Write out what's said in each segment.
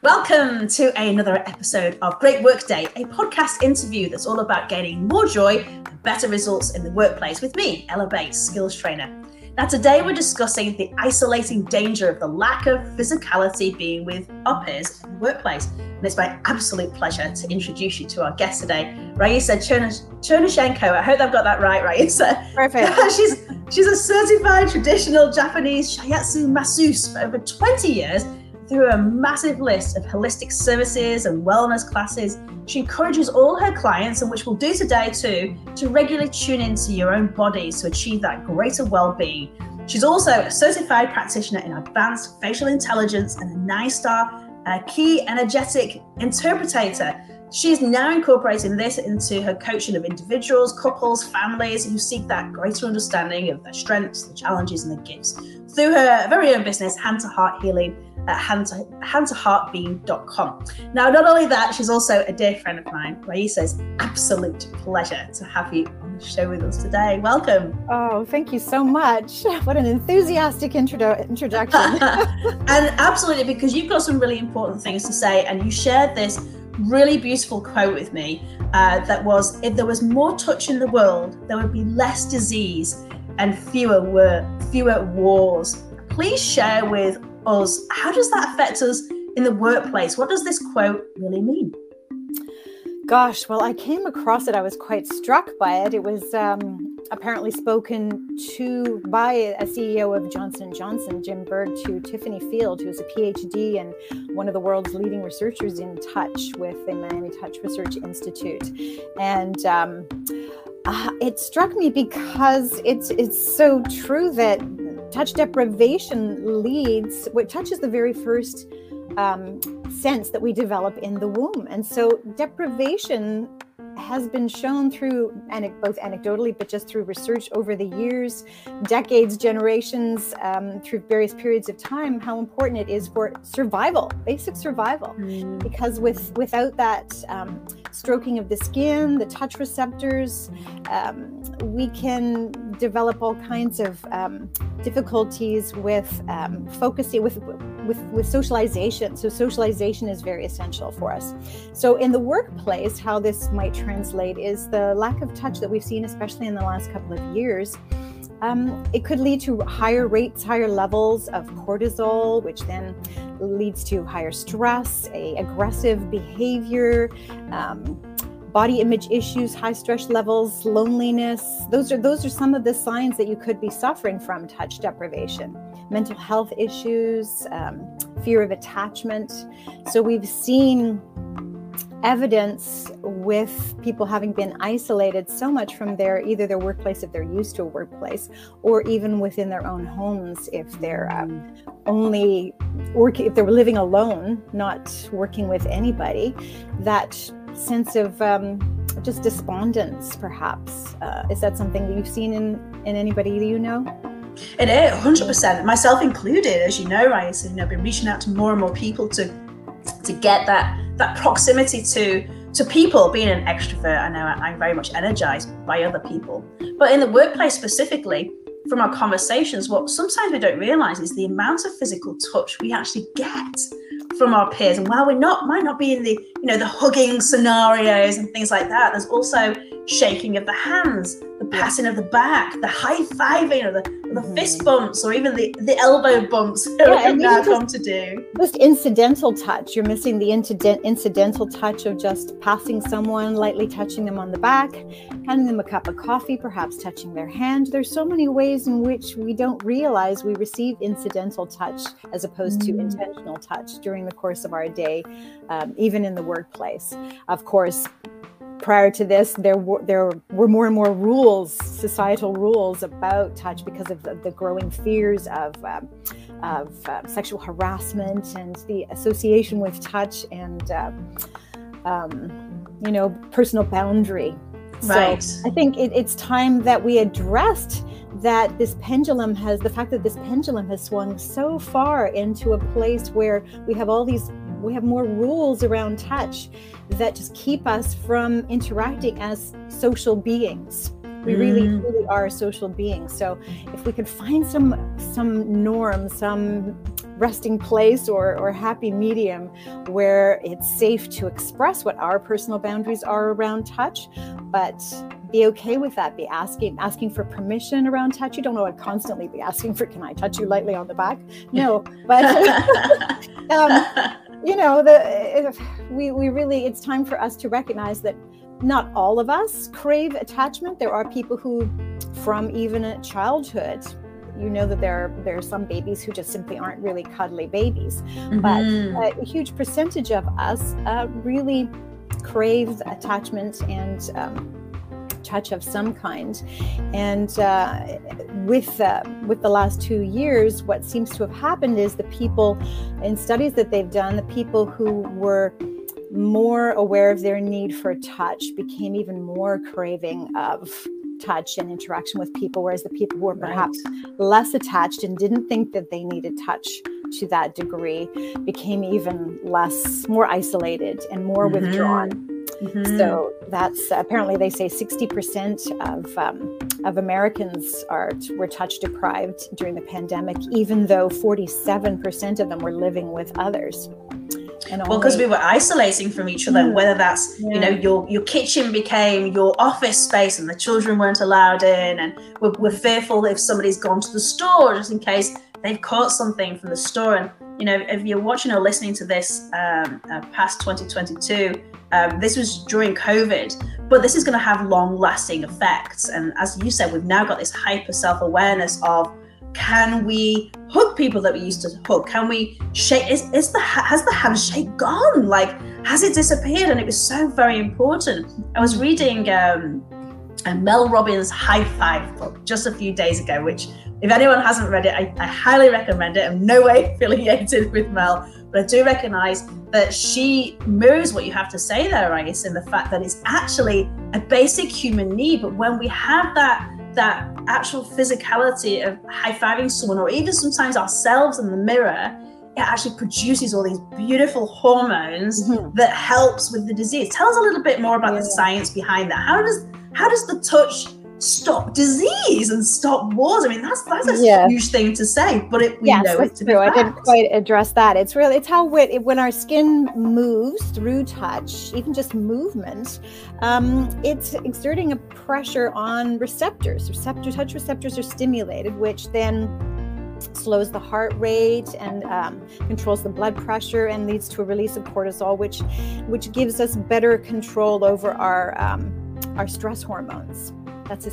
Welcome to another episode of Great Workday, a podcast interview that's all about gaining more joy and better results in the workplace with me, Ella Bates, skills trainer. Now, today we're discussing the isolating danger of the lack of physicality being with our peers in the workplace. And it's my absolute pleasure to introduce you to our guest today, Raissa Chernushenko. I hope I've got that right, Raissa. Perfect. she's, she's a certified traditional Japanese shiatsu masseuse for over 20 years through a massive list of holistic services and wellness classes, she encourages all her clients, and which we'll do today too, to regularly tune into your own bodies to achieve that greater well-being. She's also a certified practitioner in advanced facial intelligence and a nine star Ki energetic interpretator. She's now incorporating this into her coaching of individuals, couples, families who seek that greater understanding of their strengths, the challenges, and the gifts through her very own business, Hand to Heart Healing at handtoheartbeing.com. Now, not only that, she's also a dear friend of mine. Raissa's absolute pleasure to have you on the show with us today. Welcome. Oh, thank you so much. What an enthusiastic introdu- introduction. and absolutely, because you've got some really important things to say, and you shared this really beautiful quote with me uh, that was if there was more touch in the world, there would be less disease and fewer were fewer wars. Please share with us. How does that affect us in the workplace? What does this quote really mean? Gosh, well, I came across it. I was quite struck by it. It was um, apparently spoken to by a CEO of Johnson Johnson, Jim Burke, to Tiffany Field, who's a PhD and one of the world's leading researchers in touch with the Miami Touch Research Institute. And um, uh, it struck me because it's it's so true that touch deprivation leads, what touch is the very first um, sense that we develop in the womb. And so deprivation has been shown through both anecdotally but just through research over the years decades generations um, through various periods of time how important it is for survival basic survival mm. because with without that um, stroking of the skin the touch receptors um, we can develop all kinds of um, difficulties with um, focusing with, with with socialization so socialization is very essential for us. So in the workplace how this might translate is the lack of touch that we've seen especially in the last couple of years um, it could lead to higher rates, higher levels of cortisol, which then leads to higher stress, a aggressive behavior, um, body image issues, high stress levels, loneliness. Those are those are some of the signs that you could be suffering from touch deprivation. Mental health issues, um, fear of attachment. So we've seen evidence with people having been isolated so much from their either their workplace if they're used to a workplace or even within their own homes if they're um, only working if they're living alone not working with anybody that sense of um, just despondence, perhaps. Uh, is that something that you've seen in, in anybody that you know? It is, 100%. Myself included, as you know, you know, I've been reaching out to more and more people to to get that that proximity to to people being an extrovert i know i'm very much energized by other people but in the workplace specifically from our conversations what sometimes we don't realize is the amount of physical touch we actually get from our peers. And while we're not, might not be in the, you know, the hugging scenarios and things like that, there's also shaking of the hands, the passing of the back, the high fiving, or the, the mm-hmm. fist bumps, or even the, the elbow bumps yeah, now come to do. Just incidental touch. You're missing the incident, incidental touch of just passing someone, lightly touching them on the back, handing them a cup of coffee, perhaps touching their hand. There's so many ways in which we don't realize we receive incidental touch as opposed to mm. intentional touch during the course of our day, um, even in the workplace. Of course, prior to this, there were there were more and more rules, societal rules about touch because of the, the growing fears of um, of uh, sexual harassment and the association with touch and uh, um, you know personal boundary. Right. So I think it, it's time that we addressed that this pendulum has the fact that this pendulum has swung so far into a place where we have all these we have more rules around touch that just keep us from interacting as social beings we really mm. really are social beings so if we could find some some norms some resting place or, or happy medium where it's safe to express what our personal boundaries are around touch, but be okay with that. Be asking asking for permission around touch. You don't want to constantly be asking for "Can I touch you lightly on the back?" No, but um, you know, the we we really it's time for us to recognize that not all of us crave attachment. There are people who, from even a childhood, you know that there are, there are some babies who just simply aren't really cuddly babies, mm-hmm. but a huge percentage of us uh, really crave attachment and um, touch of some kind. And uh, with uh, with the last two years, what seems to have happened is the people in studies that they've done, the people who were more aware of their need for touch became even more craving of touch and interaction with people, whereas the people who were perhaps right. less attached and didn't think that they needed touch to that degree became even less, more isolated and more mm-hmm. withdrawn. Mm-hmm. So that's apparently they say 60% of um, of Americans are were touch deprived during the pandemic, even though 47% of them were living with others well because we were isolating from each other mm. whether that's yeah. you know your your kitchen became your office space and the children weren't allowed in and we're, we're fearful if somebody's gone to the store just in case they've caught something from the store and you know if you're watching or listening to this um, uh, past 2022 um, this was during covid but this is going to have long lasting effects and as you said we've now got this hyper self-awareness of can we hug people that we used to hug? Can we shake? Is, is the has the handshake gone? Like, has it disappeared? And it was so very important. I was reading um, Mel Robbins High Five book just a few days ago, which, if anyone hasn't read it, I, I highly recommend it. I'm no way affiliated with Mel, but I do recognize that she mirrors what you have to say there, Rais, in the fact that it's actually a basic human need. But when we have that that actual physicality of high-fiving someone or even sometimes ourselves in the mirror it actually produces all these beautiful hormones mm-hmm. that helps with the disease tell us a little bit more about yeah. the science behind that how does how does the touch stop disease and stop wars. I mean, that's that's a yes. huge thing to say, but it, we yes, know it to true. I didn't quite address that. It's really it's how it, when our skin moves through touch, even just movement, um, it's exerting a pressure on receptors. Receptor touch receptors are stimulated, which then slows the heart rate and um, controls the blood pressure and leads to a release of cortisol, which which gives us better control over our um, our stress hormones.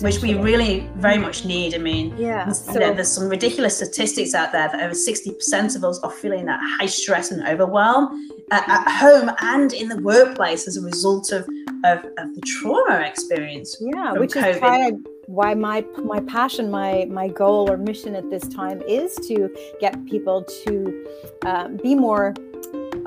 Which we really very much need. I mean, yeah, so, you know, there's some ridiculous statistics out there that over 60% of us are feeling that high stress and overwhelm at, at home and in the workplace as a result of, of, of the trauma experience. Yeah, which COVID. is why, I, why my my passion, my my goal or mission at this time is to get people to um, be more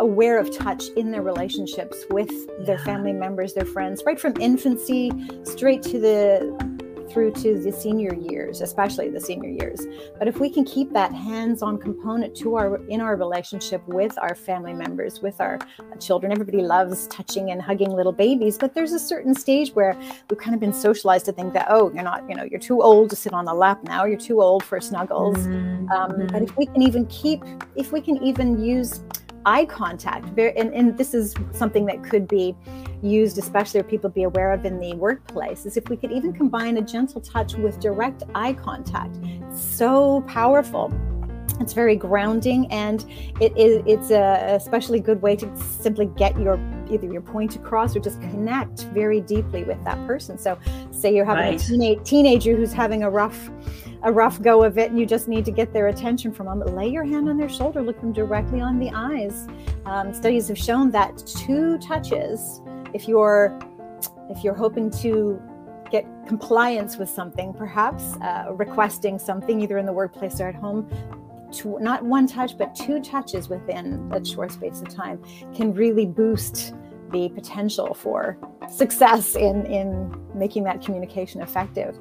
aware of touch in their relationships with their family members, their friends, right from infancy straight to the through to the senior years, especially the senior years. But if we can keep that hands-on component to our in our relationship with our family members, with our children, everybody loves touching and hugging little babies, but there's a certain stage where we've kind of been socialized to think that oh, you're not, you know, you're too old to sit on the lap now, you're too old for snuggles. Mm-hmm. Um, but if we can even keep, if we can even use eye contact. And, and this is something that could be used especially or people be aware of in the workplace is if we could even combine a gentle touch with direct eye contact. So powerful. It's very grounding and it is it's a especially good way to simply get your either your point across or just connect very deeply with that person. So say you're having right. a teenage, teenager who's having a rough a rough go of it and you just need to get their attention from them, lay your hand on their shoulder, look them directly on the eyes. Um, studies have shown that two touches, if you're if you're hoping to get compliance with something, perhaps uh, requesting something either in the workplace or at home, to, not one touch, but two touches within a short space of time can really boost the potential for success in in making that communication effective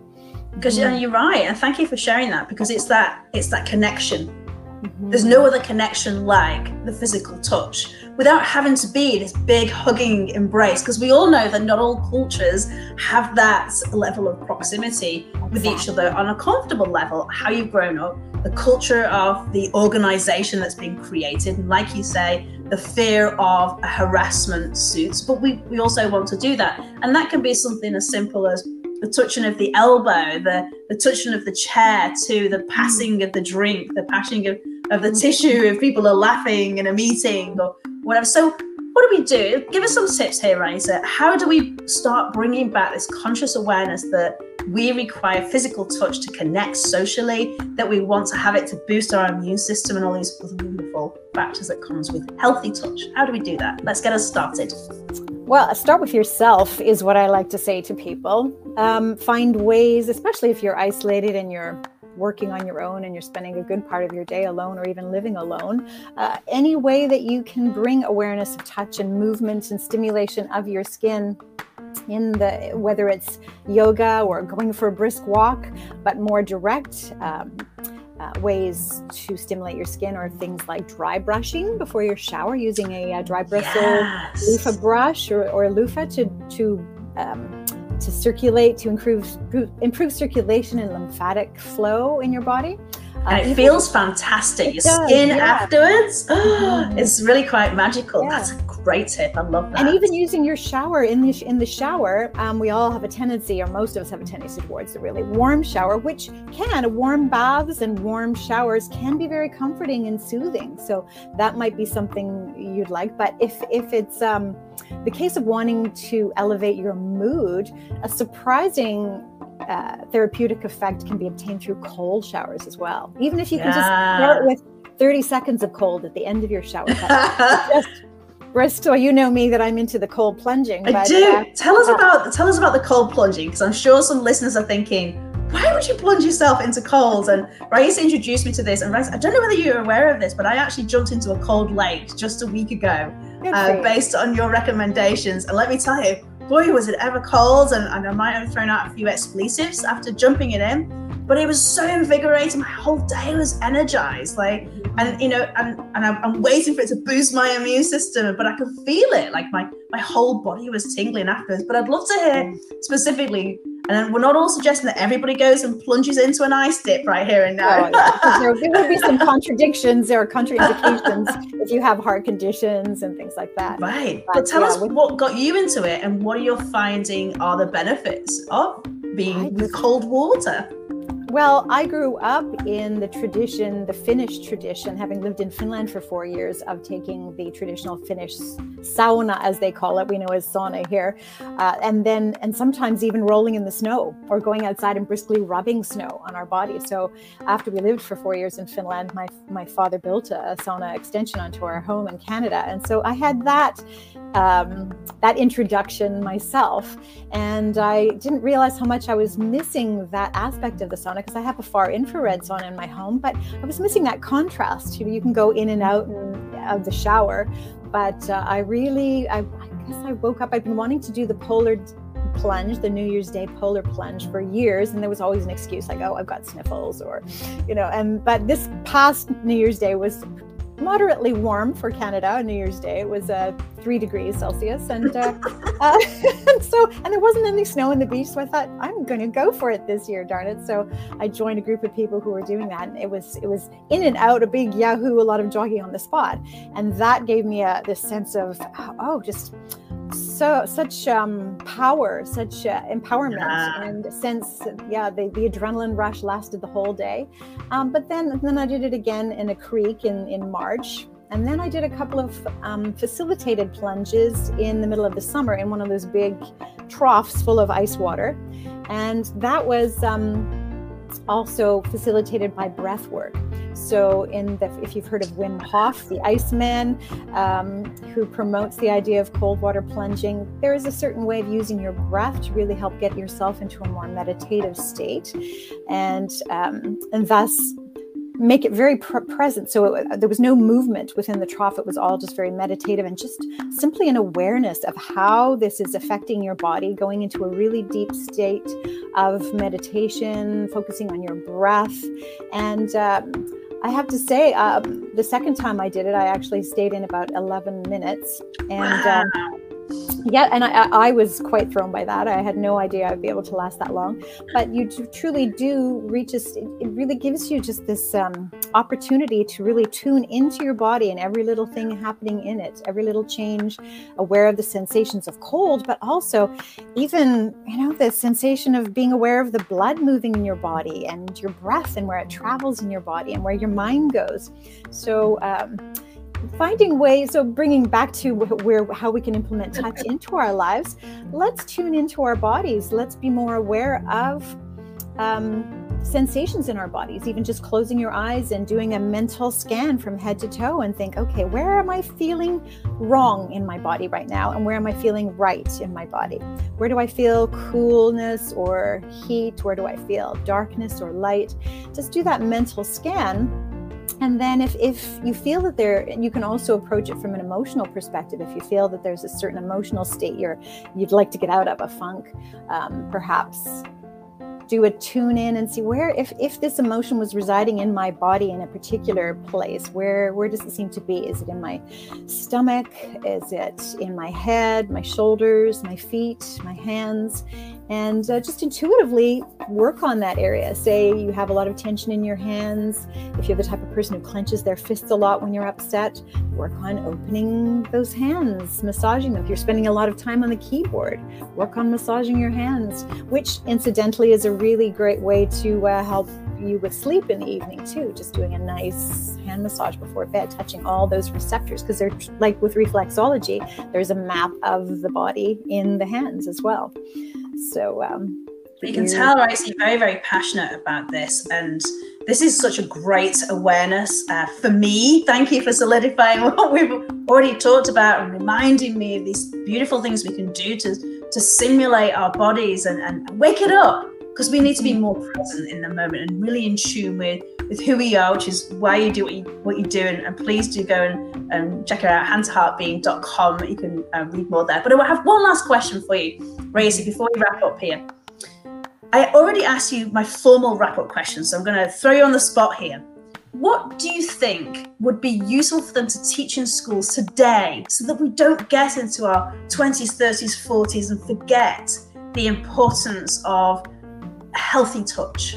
because mm-hmm. you're right and thank you for sharing that because it's that it's that connection mm-hmm. there's no other connection like the physical touch without having to be this big hugging embrace because we all know that not all cultures have that level of proximity exactly. with each other on a comfortable level how you've grown up the culture of the organization that's been created. And like you say, the fear of harassment suits. But we, we also want to do that. And that can be something as simple as the touching of the elbow, the, the touching of the chair, to the mm. passing of the drink, the passing of, of the tissue if people are laughing in a meeting or whatever. So, what do we do? Give us some tips here, Raissa. How do we start bringing back this conscious awareness that we require physical touch to connect socially, that we want to have it to boost our immune system and all these wonderful factors that comes with healthy touch? How do we do that? Let's get us started. Well, start with yourself is what I like to say to people. Um, find ways, especially if you're isolated and you're working on your own and you're spending a good part of your day alone or even living alone, uh, any way that you can bring awareness of touch and movement and stimulation of your skin in the whether it's yoga or going for a brisk walk, but more direct. Um, uh, ways to stimulate your skin are things like dry brushing before your shower using a, a dry bristle yes. loofah brush or, or a loofah to, to um, to circulate, to improve improve circulation and lymphatic flow in your body. And uh, it feels fantastic. It your does, skin yeah. afterwards, it's really quite magical. Yeah. That's a great tip. I love that. And even using your shower in the in the shower, um, we all have a tendency, or most of us have a tendency towards a really warm shower, which can warm baths and warm showers can be very comforting and soothing. So that might be something you'd like. But if if it's um, the case of wanting to elevate your mood, a surprising uh, therapeutic effect can be obtained through cold showers as well. Even if you can just start with 30 seconds of cold at the end of your shower. just Bristol, you know me that I'm into the cold plunging. I do. Uh, tell us uh, about tell us about the cold plunging because I'm sure some listeners are thinking, why would you plunge yourself into cold? And Raissa introduced me to this, and Raissa, I don't know whether you're aware of this, but I actually jumped into a cold lake just a week ago, uh, based on your recommendations. And let me tell you, boy, was it ever cold, and, and I might have thrown out a few expletives after jumping it in. But it was so invigorating. My whole day was energized. Like, and you know, and, and I'm, I'm waiting for it to boost my immune system, but I could feel it. Like my my whole body was tingling afterwards. But I'd love to hear specifically and we're not all suggesting that everybody goes and plunges into an ice dip right here and now. Oh, there, there would be some contradictions or contraindications if you have heart conditions and things like that. Right. But, but tell yeah, us with, what got you into it and what are you're finding are the benefits of being with cold water. Well, I grew up in the tradition, the Finnish tradition, having lived in Finland for four years, of taking the traditional Finnish sauna, as they call it, we know as sauna here, uh, and then, and sometimes even rolling in the snow or going outside and briskly rubbing snow on our body. So, after we lived for four years in Finland, my, my father built a, sauna extension onto our home in Canada. And so I had that um, that introduction myself. And I didn't realize how much I was missing that aspect of the sauna because I have a far infrared sauna in my home, but I was missing that contrast. You, know, you can go in and out of the shower, but uh, I really, I, I guess I woke up, I've been wanting to do the polar plunge, the New Year's Day polar plunge for years. And there was always an excuse like, oh, I've got sniffles or, you know, and, but this past New Year's Day was moderately warm for Canada on New Year's Day. It was uh, three degrees Celsius, and, uh, uh, and so and there wasn't any snow on the beach. So I thought I'm going to go for it this year, darn it! So I joined a group of people who were doing that, and it was it was in and out, a big yahoo, a lot of jogging on the spot, and that gave me a this sense of oh, just so such um, power, such uh, empowerment, yeah. and since Yeah, the, the adrenaline rush lasted the whole day. Um, but then, then I did it again in a creek in in March, and then I did a couple of um, facilitated plunges in the middle of the summer in one of those big troughs full of ice water, and that was um, also facilitated by breath work. So, in the, if you've heard of Wim Hof, the Iceman, um, who promotes the idea of cold water plunging, there is a certain way of using your breath to really help get yourself into a more meditative state, and um, and thus make it very pr- present. So it, there was no movement within the trough. It was all just very meditative and just simply an awareness of how this is affecting your body, going into a really deep state of meditation, focusing on your breath. And um, I have to say, um, the second time I did it, I actually stayed in about 11 minutes. And um, wow. um, yeah, and I, I was quite thrown by that. I had no idea I'd be able to last that long. But you truly do reach a, it really gives you just this um, opportunity to really tune into your body and every little thing happening in it, every little change, aware of the sensations of cold, but also even, you know, the sensation of being aware of the blood moving in your body and your breath and where it travels in your body and where your mind goes. So, um, finding ways so bringing back to where how we can implement touch into our lives let's tune into our bodies. Let's be more aware of um, sensations in our bodies even just closing your eyes and doing a mental scan from head to toe and think okay where am i feeling wrong in my body right now? And where am i feeling right in my body? Where do i feel coolness or heat? Where do i feel darkness or light? Just do that mental scan and then if, if you feel that there, you can also approach it from an emotional perspective. If you feel that there's a certain emotional state you're, you'd like to get out of a funk, um, perhaps do a tune in and see where if if this emotion was residing in my body in a particular place where where does it seem to be? Is it in my stomach? Is it in my head my shoulders my feet my hands and uh, just intuitively work on that area. Say you have a lot of tension in your hands. If you're the type of person who clenches their fists a lot when you're upset, work on opening those hands, massaging them. If you're spending a lot of time on the keyboard, work on massaging your hands, which incidentally is a really great way to uh, help you with sleep in the evening too. Just doing a nice hand massage before bed, touching all those receptors because they're like with reflexology, there's a map of the body in the hands as well. So um, you can tell, right? So you're very, very passionate about this, and this is such a great awareness uh, for me. Thank you for solidifying what we've already talked about and reminding me of these beautiful things we can do to to simulate our bodies and, and wake it up because we need to be more present in the moment and really in tune with with who we are, which is why you do what you what you do. And, and please do go and, check it out, handtoheartbeing.com. You can uh, read more there. But I have one last question for you, Racy, before we wrap up here. I already asked you my formal wrap up question, so I'm going to throw you on the spot here. What do you think would be useful for them to teach in schools today so that we don't get into our 20s, 30s, 40s and forget the importance of healthy touch?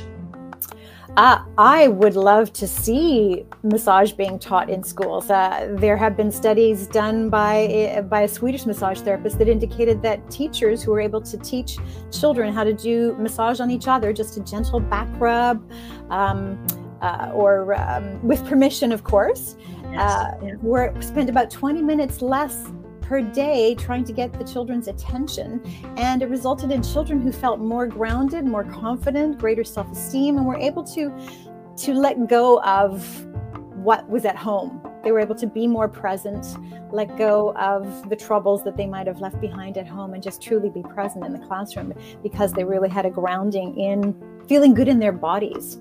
Uh, I would love to see massage being taught in schools. Uh, there have been studies done by by a Swedish massage therapist that indicated that teachers who were able to teach children how to do massage on each other, just a gentle back rub, um, uh, or um, with permission, of course, yes. Uh, yeah. were spent about 20 minutes less per day trying to get the children's attention. And it resulted in children who felt more grounded, more confident, greater self esteem, and were able to, to let go of what was at home. They were able to be more present, let go of the troubles that they might have left behind at home, and just truly be present in the classroom because they really had a grounding in feeling good in their bodies.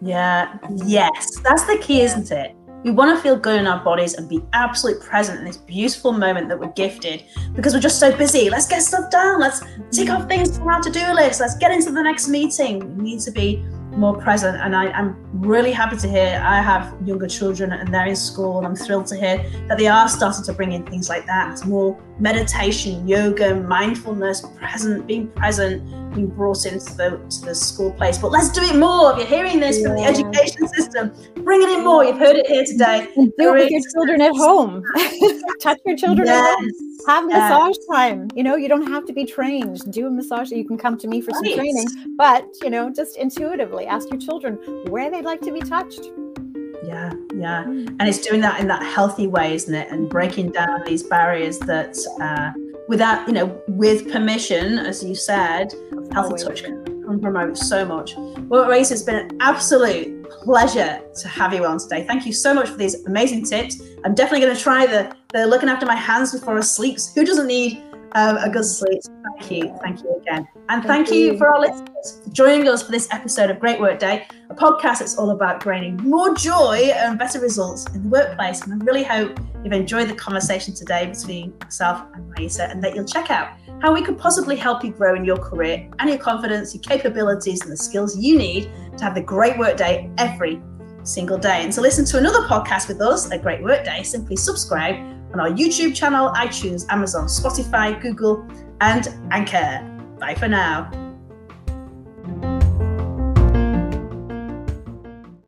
Yeah, yes, that's the key, isn't it? We want to feel good in our bodies and be absolutely present in this beautiful moment that we're gifted because we're just so busy. Let's get stuff done. Let's tick off things from our to do list. Let's get into the next meeting. We need to be more present. And I, am really happy to hear I have younger children and they're in school, and I'm thrilled to hear that they are starting to bring in things like that more meditation, yoga, mindfulness, present, being present, being brought into the to the school place. But let's do it more. If you're hearing this yeah. from the education system, bring it in more. You've heard it here today. Do it with your children at home. Touch your children yes. at home. Have massage time. You know, you don't have to be trained. Do a massage. You can come to me for right. some training, but you know, just intuitively ask your children where they'd like to be touched. Yeah, yeah. Mm. And it's doing that in that healthy way, isn't it? And breaking down these barriers that uh, without, you know, with permission, as you said, healthy touch can promote so much. Well, Race, it's been an absolute pleasure to have you on today. Thank you so much for these amazing tips. I'm definitely going to try the, the looking after my hands before I sleep. Who doesn't need um, a good sleep? Thank you. Thank you again. And thank, thank you. you for our listeners joining us for this episode of Great Work Day, a podcast that's all about gaining more joy and better results in the workplace. And I really hope you've enjoyed the conversation today between myself and Raissa and that you'll check out how we could possibly help you grow in your career and your confidence, your capabilities, and the skills you need to have the great work day every single day. And to listen to another podcast with us, A Great Work Day, simply subscribe on our YouTube channel, iTunes, Amazon, Spotify, Google, and Anchor. Bye for now.